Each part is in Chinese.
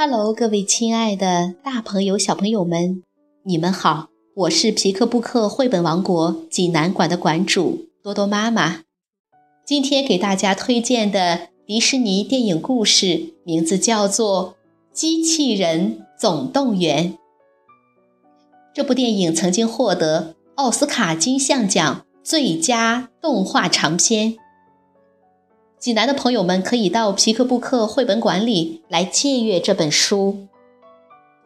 Hello，各位亲爱的大朋友、小朋友们，你们好！我是皮克布克绘本王国济南馆的馆主多多妈妈。今天给大家推荐的迪士尼电影故事名字叫做《机器人总动员》。这部电影曾经获得奥斯卡金像奖最佳动画长片。济南的朋友们可以到皮克布克绘本馆里来借阅这本书。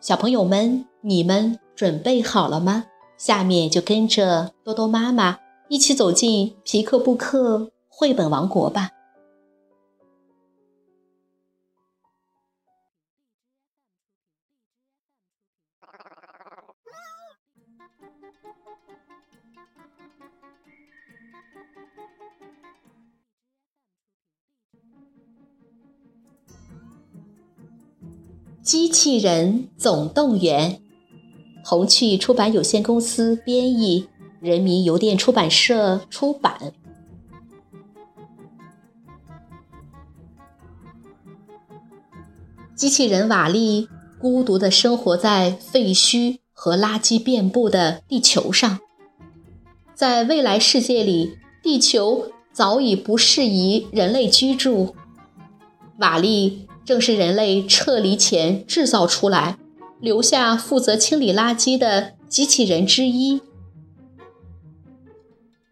小朋友们，你们准备好了吗？下面就跟着多多妈妈一起走进皮克布克绘本王国吧。机器人总动员，红趣出版有限公司编译，人民邮电出版社出版。机器人瓦力孤独的生活在废墟和垃圾遍布的地球上，在未来世界里，地球早已不适宜人类居住。瓦力。正是人类撤离前制造出来、留下负责清理垃圾的机器人之一。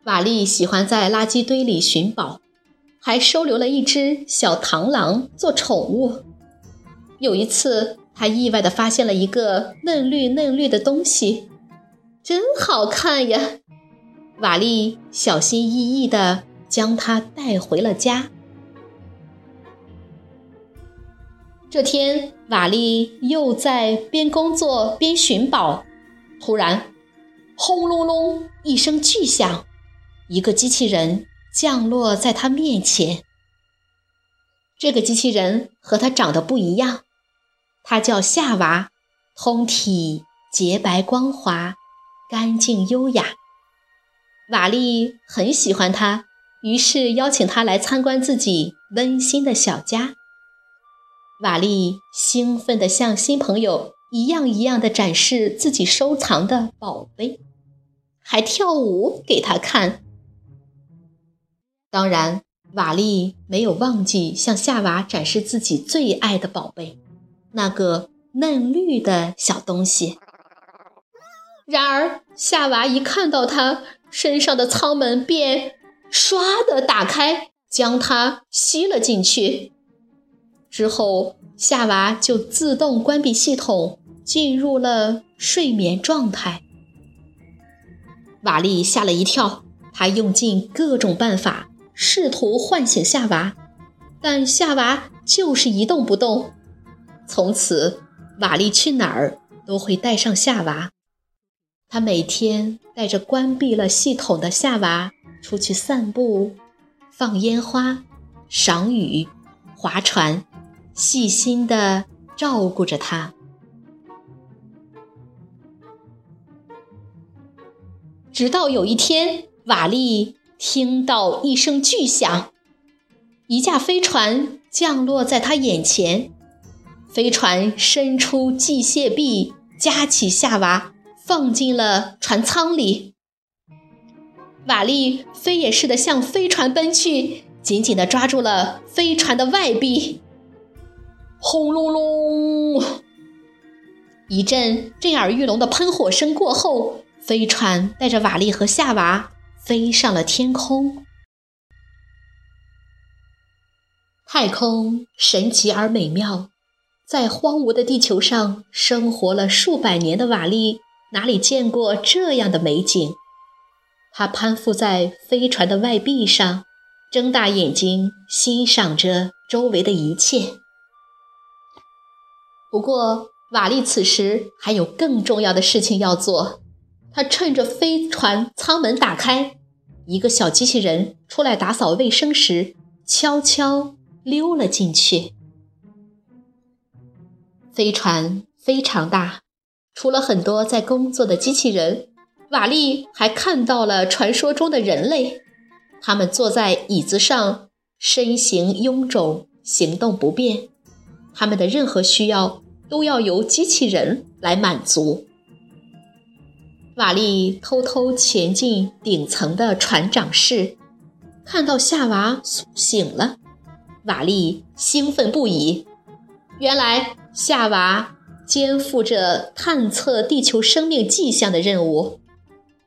瓦力喜欢在垃圾堆里寻宝，还收留了一只小螳螂做宠物。有一次，他意外地发现了一个嫩绿嫩绿的东西，真好看呀！瓦力小心翼翼地将它带回了家。这天，瓦力又在边工作边寻宝，突然，轰隆隆一声巨响，一个机器人降落在他面前。这个机器人和他长得不一样，他叫夏娃，通体洁白光滑，干净优雅。瓦力很喜欢他，于是邀请他来参观自己温馨的小家。瓦力兴奋地像新朋友一样一样地展示自己收藏的宝贝，还跳舞给他看。当然，瓦力没有忘记向夏娃展示自己最爱的宝贝——那个嫩绿的小东西。然而，夏娃一看到它身上的舱门，便唰的打开，将它吸了进去。之后，夏娃就自动关闭系统，进入了睡眠状态。瓦力吓了一跳，他用尽各种办法试图唤醒夏娃，但夏娃就是一动不动。从此，瓦力去哪儿都会带上夏娃。他每天带着关闭了系统的夏娃出去散步、放烟花、赏雨、划船。细心的照顾着他，直到有一天，瓦力听到一声巨响，一架飞船降落在他眼前。飞船伸出机械臂，夹起夏娃，放进了船舱里。瓦力飞也似的向飞船奔去，紧紧的抓住了飞船的外壁。轰隆隆！一阵震耳欲聋的喷火声过后，飞船带着瓦力和夏娃飞上了天空。太空神奇而美妙，在荒芜的地球上生活了数百年的瓦力哪里见过这样的美景？他攀附在飞船的外壁上，睁大眼睛欣赏着周围的一切。不过，瓦力此时还有更重要的事情要做。他趁着飞船舱门打开，一个小机器人出来打扫卫生时，悄悄溜了进去。飞船非常大，除了很多在工作的机器人，瓦力还看到了传说中的人类。他们坐在椅子上，身形臃肿，行动不便。他们的任何需要都要由机器人来满足。瓦力偷偷潜进顶层的船长室，看到夏娃苏醒了，瓦力兴奋不已。原来夏娃肩负着探测地球生命迹象的任务。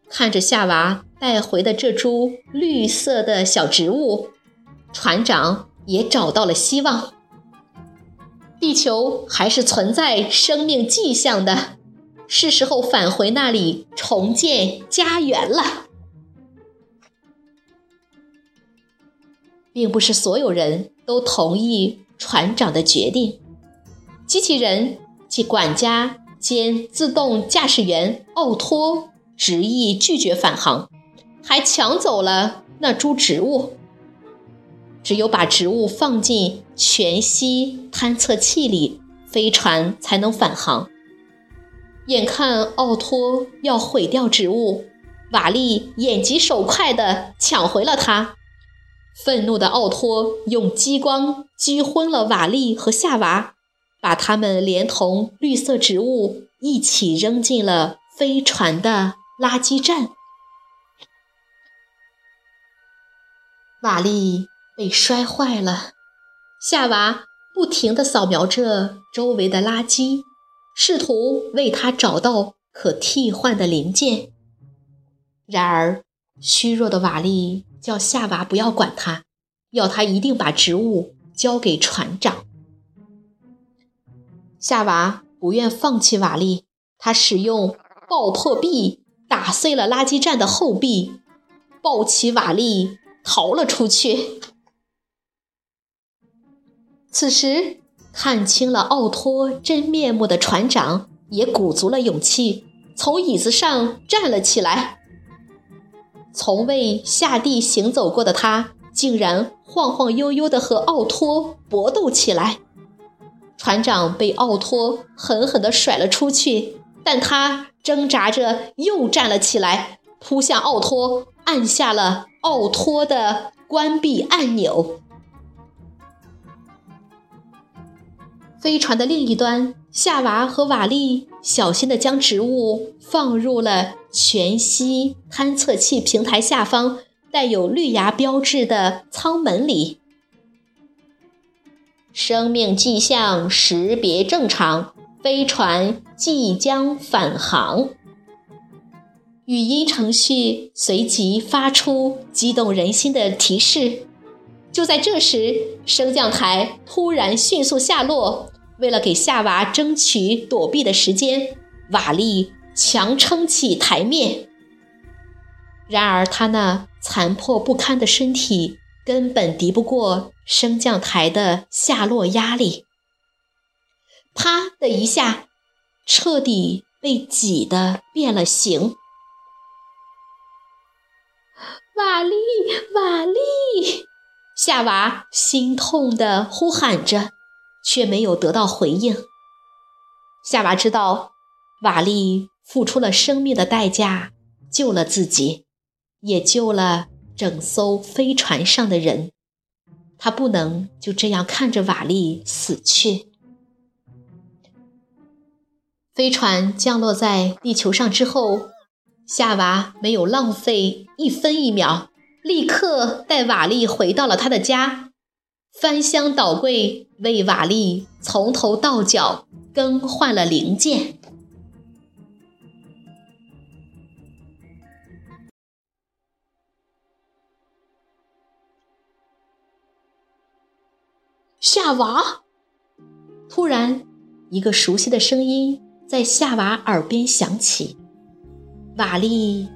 看着夏娃带回的这株绿色的小植物，船长也找到了希望。地球还是存在生命迹象的。是时候返回那里重建家园了，并不是所有人都同意船长的决定。机器人及管家兼自动驾驶员奥托执意拒绝返航，还抢走了那株植物。只有把植物放进全息探测器里，飞船才能返航。眼看奥托要毁掉植物，瓦利眼疾手快地抢回了它。愤怒的奥托用激光击昏了瓦利和夏娃，把他们连同绿色植物一起扔进了飞船的垃圾站。瓦利被摔坏了，夏娃不停地扫描着周围的垃圾。试图为他找到可替换的零件，然而虚弱的瓦力叫夏娃不要管他，要他一定把植物交给船长。夏娃不愿放弃瓦力，他使用爆破壁打碎了垃圾站的后壁，抱起瓦力逃了出去。此时。看清了奥托真面目的船长也鼓足了勇气，从椅子上站了起来。从未下地行走过的他，竟然晃晃悠悠地和奥托搏斗起来。船长被奥托狠狠地甩了出去，但他挣扎着又站了起来，扑向奥托，按下了奥托的关闭按钮。飞船的另一端，夏娃和瓦力小心地将植物放入了全息探测器平台下方带有绿芽标志的舱门里。生命迹象识别正常，飞船即将返航。语音程序随即发出激动人心的提示。就在这时，升降台突然迅速下落。为了给夏娃争取躲避的时间，瓦力强撑起台面。然而，他那残破不堪的身体根本敌不过升降台的下落压力。啪的一下，彻底被挤得变了形。瓦力，瓦力！夏娃心痛地呼喊着。却没有得到回应。夏娃知道，瓦力付出了生命的代价，救了自己，也救了整艘飞船上的人。他不能就这样看着瓦力死去。飞船降落在地球上之后，夏娃没有浪费一分一秒，立刻带瓦力回到了他的家。翻箱倒柜，为瓦力从头到脚更换了零件。夏娃，突然，一个熟悉的声音在夏娃耳边响起。瓦力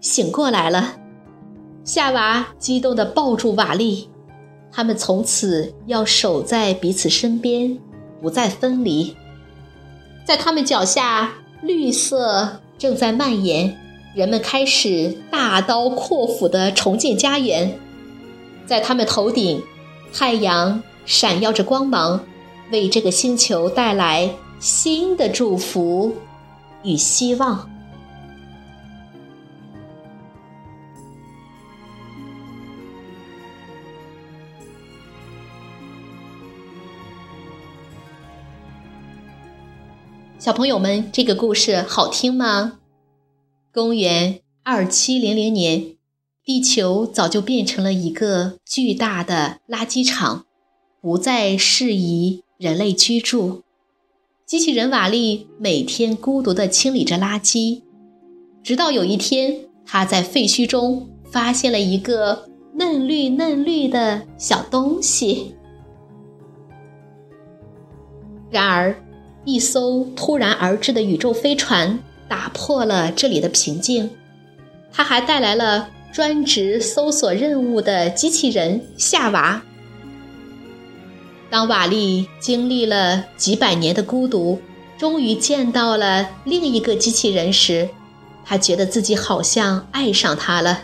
醒过来了，夏娃激动的抱住瓦力。他们从此要守在彼此身边，不再分离。在他们脚下，绿色正在蔓延，人们开始大刀阔斧地重建家园。在他们头顶，太阳闪耀着光芒，为这个星球带来新的祝福与希望。小朋友们，这个故事好听吗？公元二七零零年，地球早就变成了一个巨大的垃圾场，不再适宜人类居住。机器人瓦力每天孤独地清理着垃圾，直到有一天，他在废墟中发现了一个嫩绿嫩绿的小东西。然而，一艘突然而至的宇宙飞船打破了这里的平静，它还带来了专职搜索任务的机器人夏娃。当瓦力经历了几百年的孤独，终于见到了另一个机器人时，他觉得自己好像爱上它了。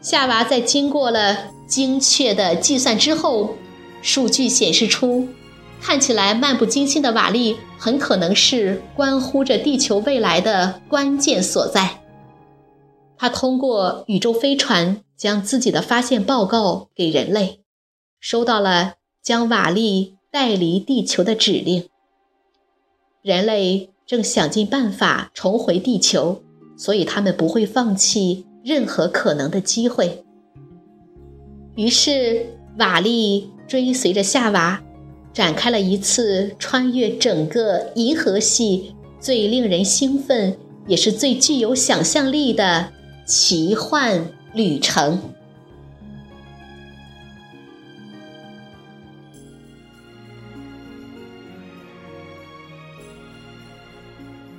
夏娃在经过了精确的计算之后，数据显示出。看起来漫不经心的瓦力，很可能是关乎着地球未来的关键所在。他通过宇宙飞船将自己的发现报告给人类，收到了将瓦力带离地球的指令。人类正想尽办法重回地球，所以他们不会放弃任何可能的机会。于是，瓦力追随着夏娃。展开了一次穿越整个银河系最令人兴奋，也是最具有想象力的奇幻旅程。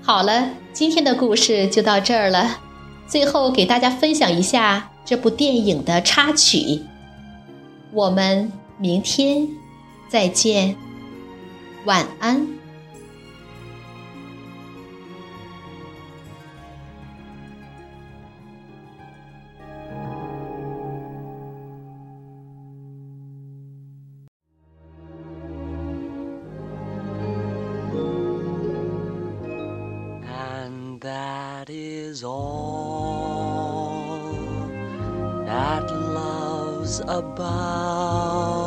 好了，今天的故事就到这儿了。最后给大家分享一下这部电影的插曲。我们明天。再见，晚安。And that is all that love's about.